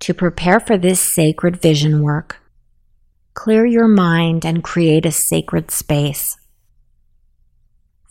To prepare for this sacred vision work, clear your mind and create a sacred space.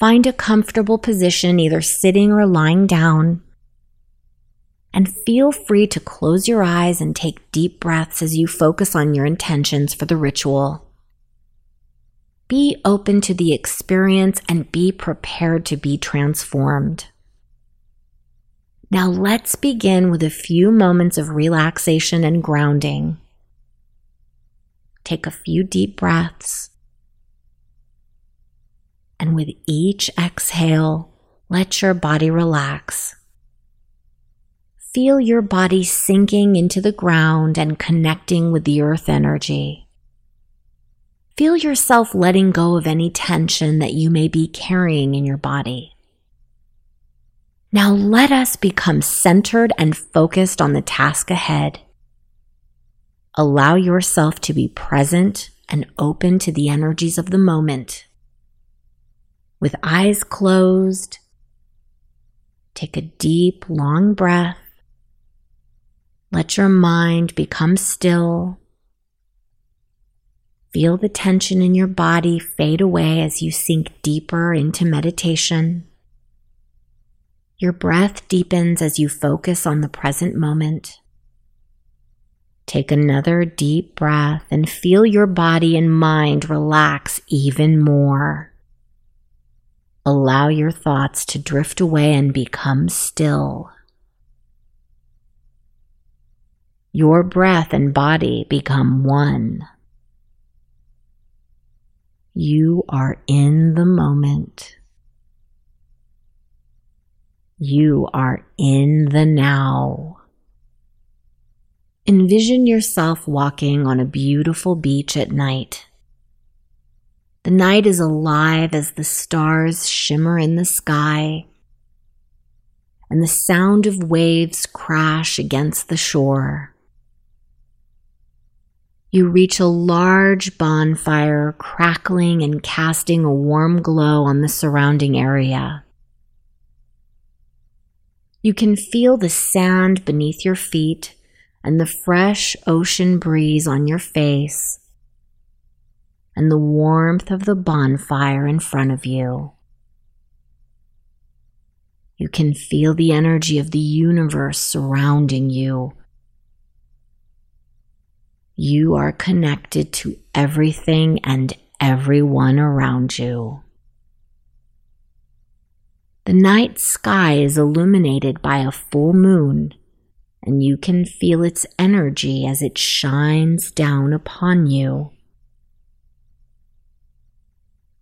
Find a comfortable position, either sitting or lying down, and feel free to close your eyes and take deep breaths as you focus on your intentions for the ritual. Be open to the experience and be prepared to be transformed. Now let's begin with a few moments of relaxation and grounding. Take a few deep breaths. And with each exhale, let your body relax. Feel your body sinking into the ground and connecting with the earth energy. Feel yourself letting go of any tension that you may be carrying in your body. Now let us become centered and focused on the task ahead. Allow yourself to be present and open to the energies of the moment. With eyes closed, take a deep, long breath. Let your mind become still. Feel the tension in your body fade away as you sink deeper into meditation. Your breath deepens as you focus on the present moment. Take another deep breath and feel your body and mind relax even more. Allow your thoughts to drift away and become still. Your breath and body become one. You are in the moment. You are in the now. Envision yourself walking on a beautiful beach at night. The night is alive as the stars shimmer in the sky and the sound of waves crash against the shore. You reach a large bonfire crackling and casting a warm glow on the surrounding area. You can feel the sand beneath your feet and the fresh ocean breeze on your face and the warmth of the bonfire in front of you. You can feel the energy of the universe surrounding you. You are connected to everything and everyone around you. The night sky is illuminated by a full moon, and you can feel its energy as it shines down upon you.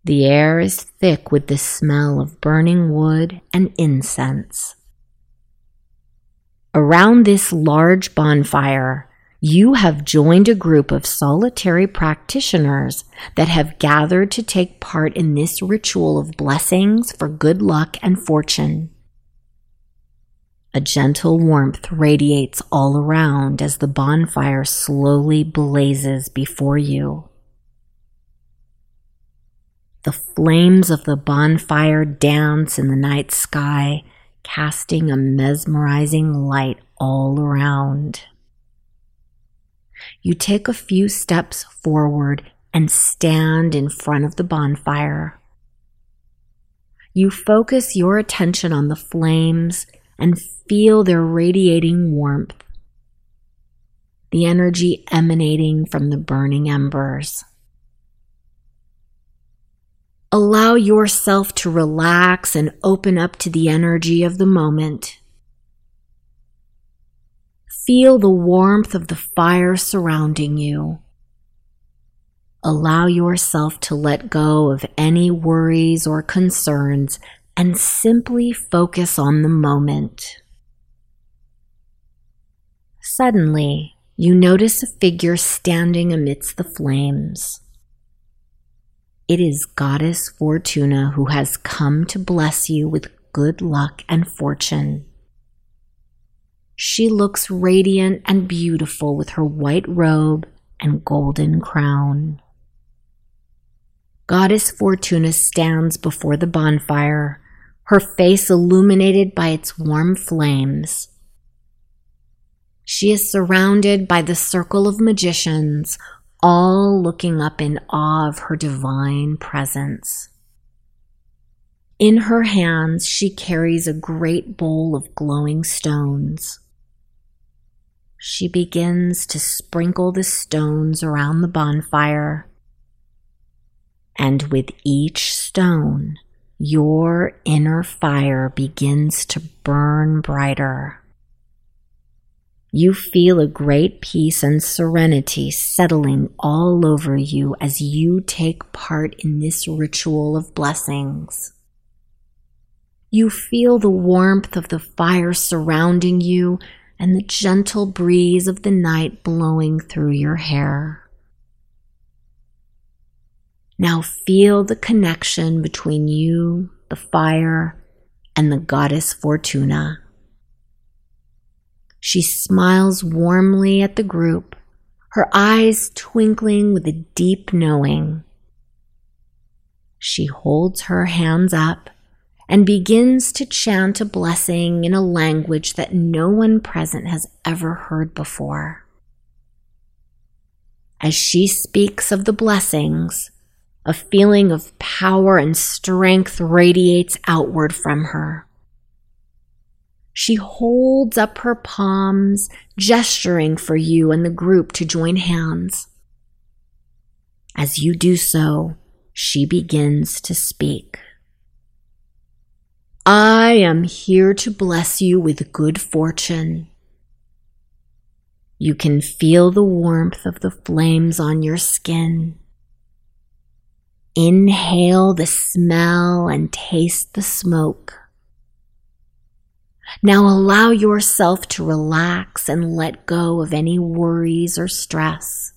The air is thick with the smell of burning wood and incense. Around this large bonfire, you have joined a group of solitary practitioners that have gathered to take part in this ritual of blessings for good luck and fortune. A gentle warmth radiates all around as the bonfire slowly blazes before you. The flames of the bonfire dance in the night sky, casting a mesmerizing light all around you take a few steps forward and stand in front of the bonfire. You focus your attention on the flames and feel their radiating warmth, the energy emanating from the burning embers. Allow yourself to relax and open up to the energy of the moment. Feel the warmth of the fire surrounding you. Allow yourself to let go of any worries or concerns and simply focus on the moment. Suddenly, you notice a figure standing amidst the flames. It is Goddess Fortuna who has come to bless you with good luck and fortune. She looks radiant and beautiful with her white robe and golden crown. Goddess Fortuna stands before the bonfire, her face illuminated by its warm flames. She is surrounded by the circle of magicians, all looking up in awe of her divine presence. In her hands, she carries a great bowl of glowing stones. She begins to sprinkle the stones around the bonfire. And with each stone, your inner fire begins to burn brighter. You feel a great peace and serenity settling all over you as you take part in this ritual of blessings. You feel the warmth of the fire surrounding you and the gentle breeze of the night blowing through your hair. Now feel the connection between you, the fire, and the goddess Fortuna. She smiles warmly at the group, her eyes twinkling with a deep knowing. She holds her hands up and begins to chant a blessing in a language that no one present has ever heard before. As she speaks of the blessings, a feeling of power and strength radiates outward from her. She holds up her palms, gesturing for you and the group to join hands. As you do so, she begins to speak. I am here to bless you with good fortune. You can feel the warmth of the flames on your skin. Inhale the smell and taste the smoke. Now allow yourself to relax and let go of any worries or stress.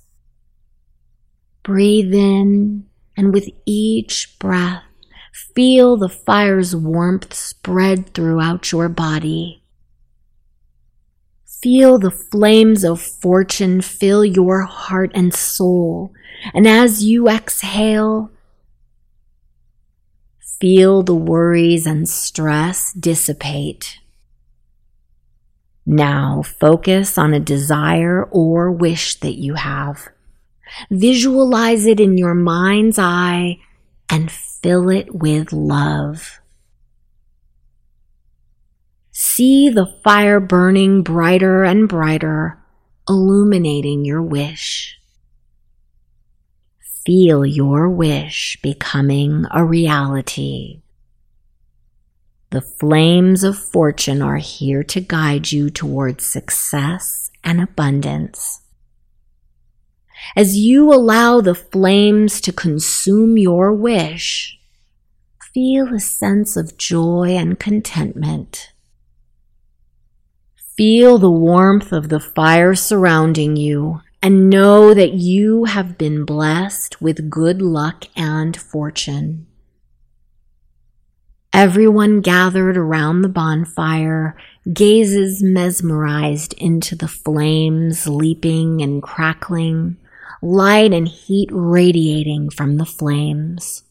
Breathe in, and with each breath, Feel the fire's warmth spread throughout your body. Feel the flames of fortune fill your heart and soul. And as you exhale, feel the worries and stress dissipate. Now focus on a desire or wish that you have. Visualize it in your mind's eye and fill it with love. See the fire burning brighter and brighter, illuminating your wish. Feel your wish becoming a reality. The flames of fortune are here to guide you towards success and abundance. As you allow the flames to consume your wish, feel a sense of joy and contentment. Feel the warmth of the fire surrounding you and know that you have been blessed with good luck and fortune. Everyone gathered around the bonfire gazes mesmerized into the flames leaping and crackling light and heat radiating from the flames.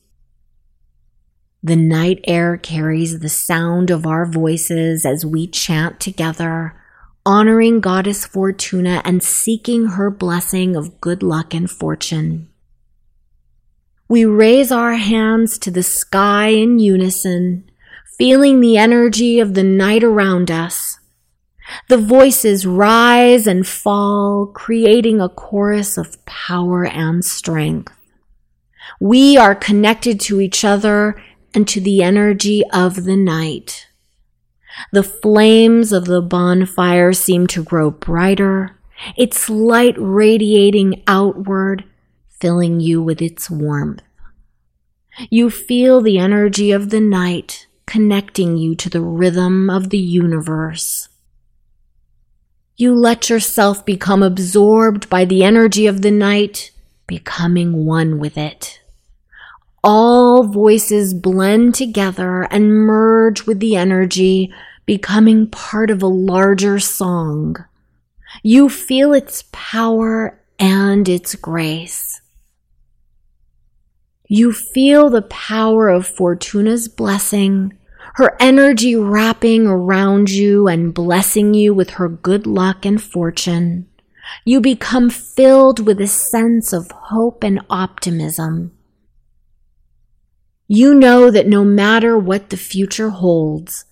The night air carries the sound of our voices as we chant together, honoring Goddess Fortuna and seeking her blessing of good luck and fortune. We raise our hands to the sky in unison, feeling the energy of the night around us the voices rise and fall, creating a chorus of power and strength. We are connected to each other and to the energy of the night. The flames of the bonfire seem to grow brighter, its light radiating outward, filling you with its warmth. You feel the energy of the night connecting you to the rhythm of the universe. You let yourself become absorbed by the energy of the night, becoming one with it. All voices blend together and merge with the energy, becoming part of a larger song. You feel its power and its grace. You feel the power of Fortuna's blessing her energy wrapping around you and blessing you with her good luck and fortune, you become filled with a sense of hope and optimism. You know that no matter what the future holds,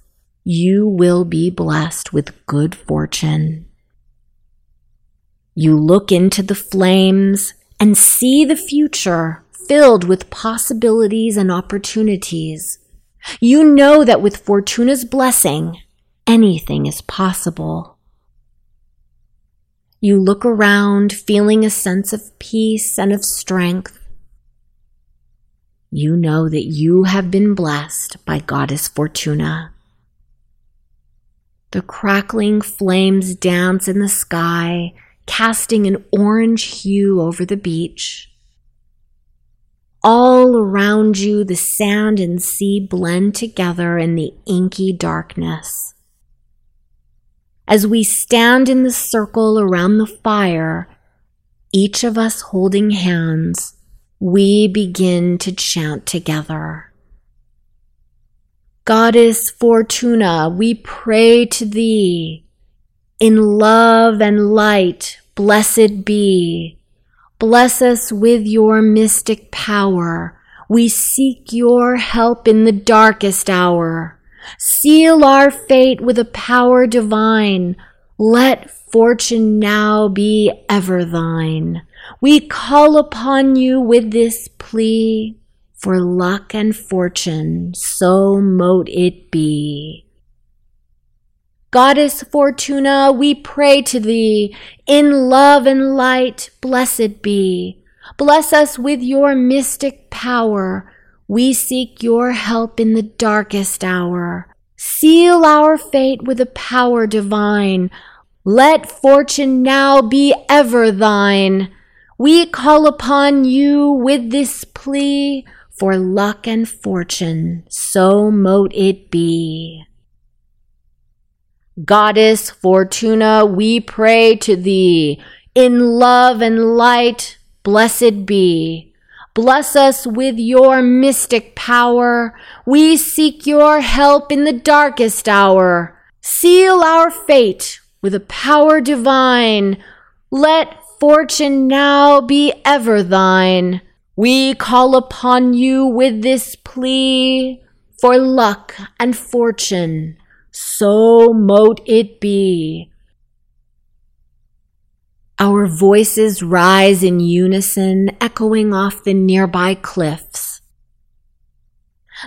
you will be blessed with good fortune. You look into the flames and see the future filled with possibilities and opportunities. You know that with Fortuna's blessing, anything is possible. You look around feeling a sense of peace and of strength. You know that you have been blessed by Goddess Fortuna. The crackling flames dance in the sky, casting an orange hue over the beach. All around you, the sand and sea blend together in the inky darkness. As we stand in the circle around the fire, each of us holding hands, we begin to chant together. Goddess Fortuna, we pray to thee. In love and light, blessed be. Bless us with your mystic power. We seek your help in the darkest hour. Seal our fate with a power divine. Let fortune now be ever thine. We call upon you with this plea for luck and fortune, so mote it be. Goddess Fortuna, we pray to thee. In love and light, blessed be. Bless us with your mystic power. We seek your help in the darkest hour. Seal our fate with a power divine. Let fortune now be ever thine. We call upon you with this plea for luck and fortune, so mote it be. Goddess Fortuna, we pray to thee. In love and light, blessed be. Bless us with your mystic power. We seek your help in the darkest hour. Seal our fate with a power divine. Let fortune now be ever thine. We call upon you with this plea for luck and fortune so mote it be. Our voices rise in unison, echoing off the nearby cliffs.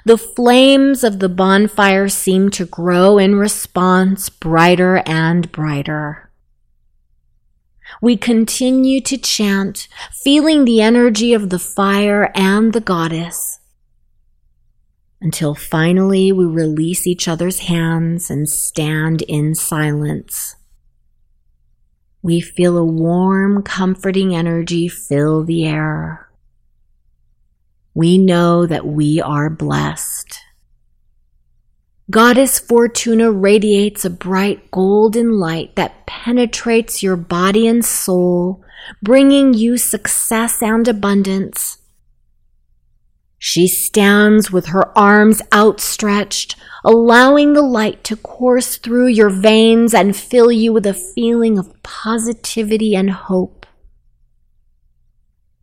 The flames of the bonfire seem to grow in response brighter and brighter. We continue to chant, feeling the energy of the fire and the goddess until finally we release each other's hands and stand in silence. We feel a warm, comforting energy fill the air. We know that we are blessed. Goddess Fortuna radiates a bright golden light that penetrates your body and soul, bringing you success and abundance she stands with her arms outstretched, allowing the light to course through your veins and fill you with a feeling of positivity and hope.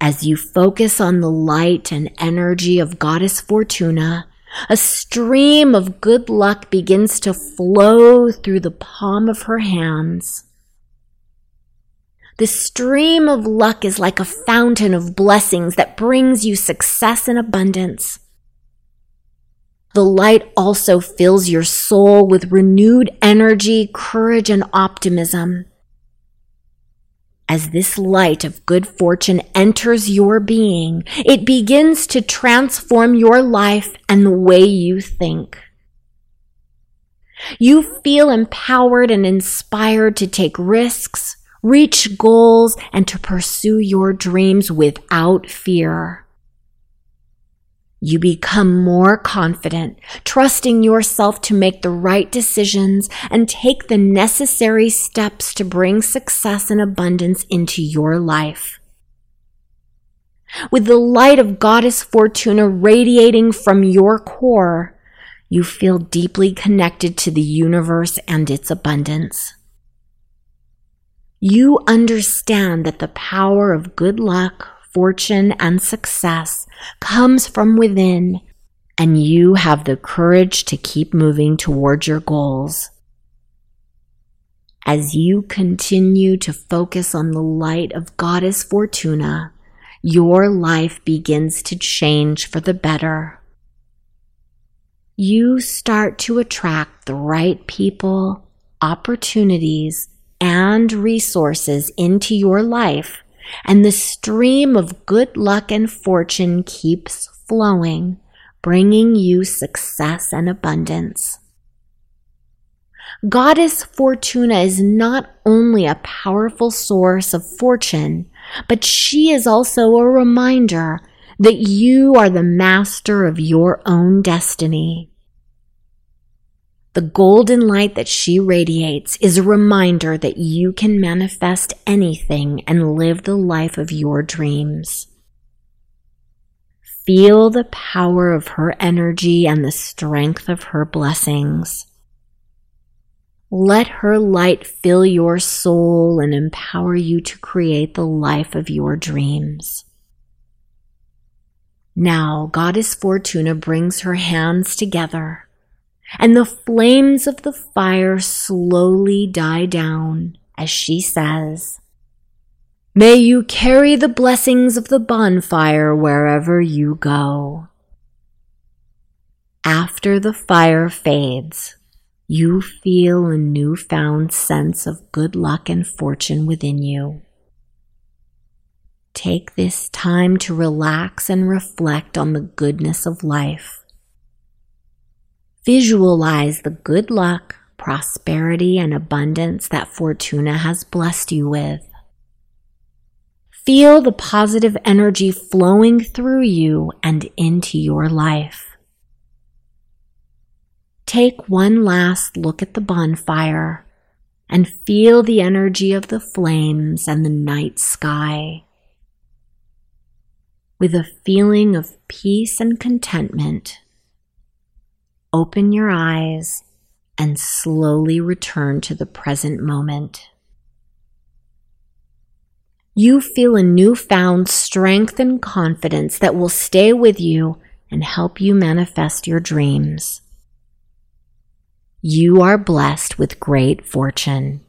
As you focus on the light and energy of Goddess Fortuna, a stream of good luck begins to flow through the palm of her hands. The stream of luck is like a fountain of blessings that brings you success and abundance. The light also fills your soul with renewed energy, courage, and optimism. As this light of good fortune enters your being, it begins to transform your life and the way you think. You feel empowered and inspired to take risks, reach goals, and to pursue your dreams without fear. You become more confident, trusting yourself to make the right decisions and take the necessary steps to bring success and abundance into your life. With the light of Goddess Fortuna radiating from your core, You feel deeply connected to the universe and its abundance. You understand that the power of good luck, fortune, and success comes from within, and you have the courage to keep moving toward your goals. As you continue to focus on the light of Goddess Fortuna, your life begins to change for the better. You start to attract the right people, opportunities, and resources into your life, and the stream of good luck and fortune keeps flowing, bringing you success and abundance. Goddess Fortuna is not only a powerful source of fortune, but she is also a reminder that you are the master of your own destiny. The golden light that she radiates is a reminder that you can manifest anything and live the life of your dreams. Feel the power of her energy and the strength of her blessings. Let her light fill your soul and empower you to create the life of your dreams. Now, Goddess Fortuna brings her hands together, and the flames of the fire slowly die down as she says, May you carry the blessings of the bonfire wherever you go. After the fire fades, you feel a newfound sense of good luck and fortune within you. Take this time to relax and reflect on the goodness of life. Visualize the good luck, prosperity, and abundance that Fortuna has blessed you with. Feel the positive energy flowing through you and into your life. Take one last look at the bonfire and feel the energy of the flames and the night sky. With a feeling of peace and contentment, open your eyes and slowly return to the present moment. You feel a newfound strength and confidence that will stay with you and help you manifest your dreams. You are blessed with great fortune.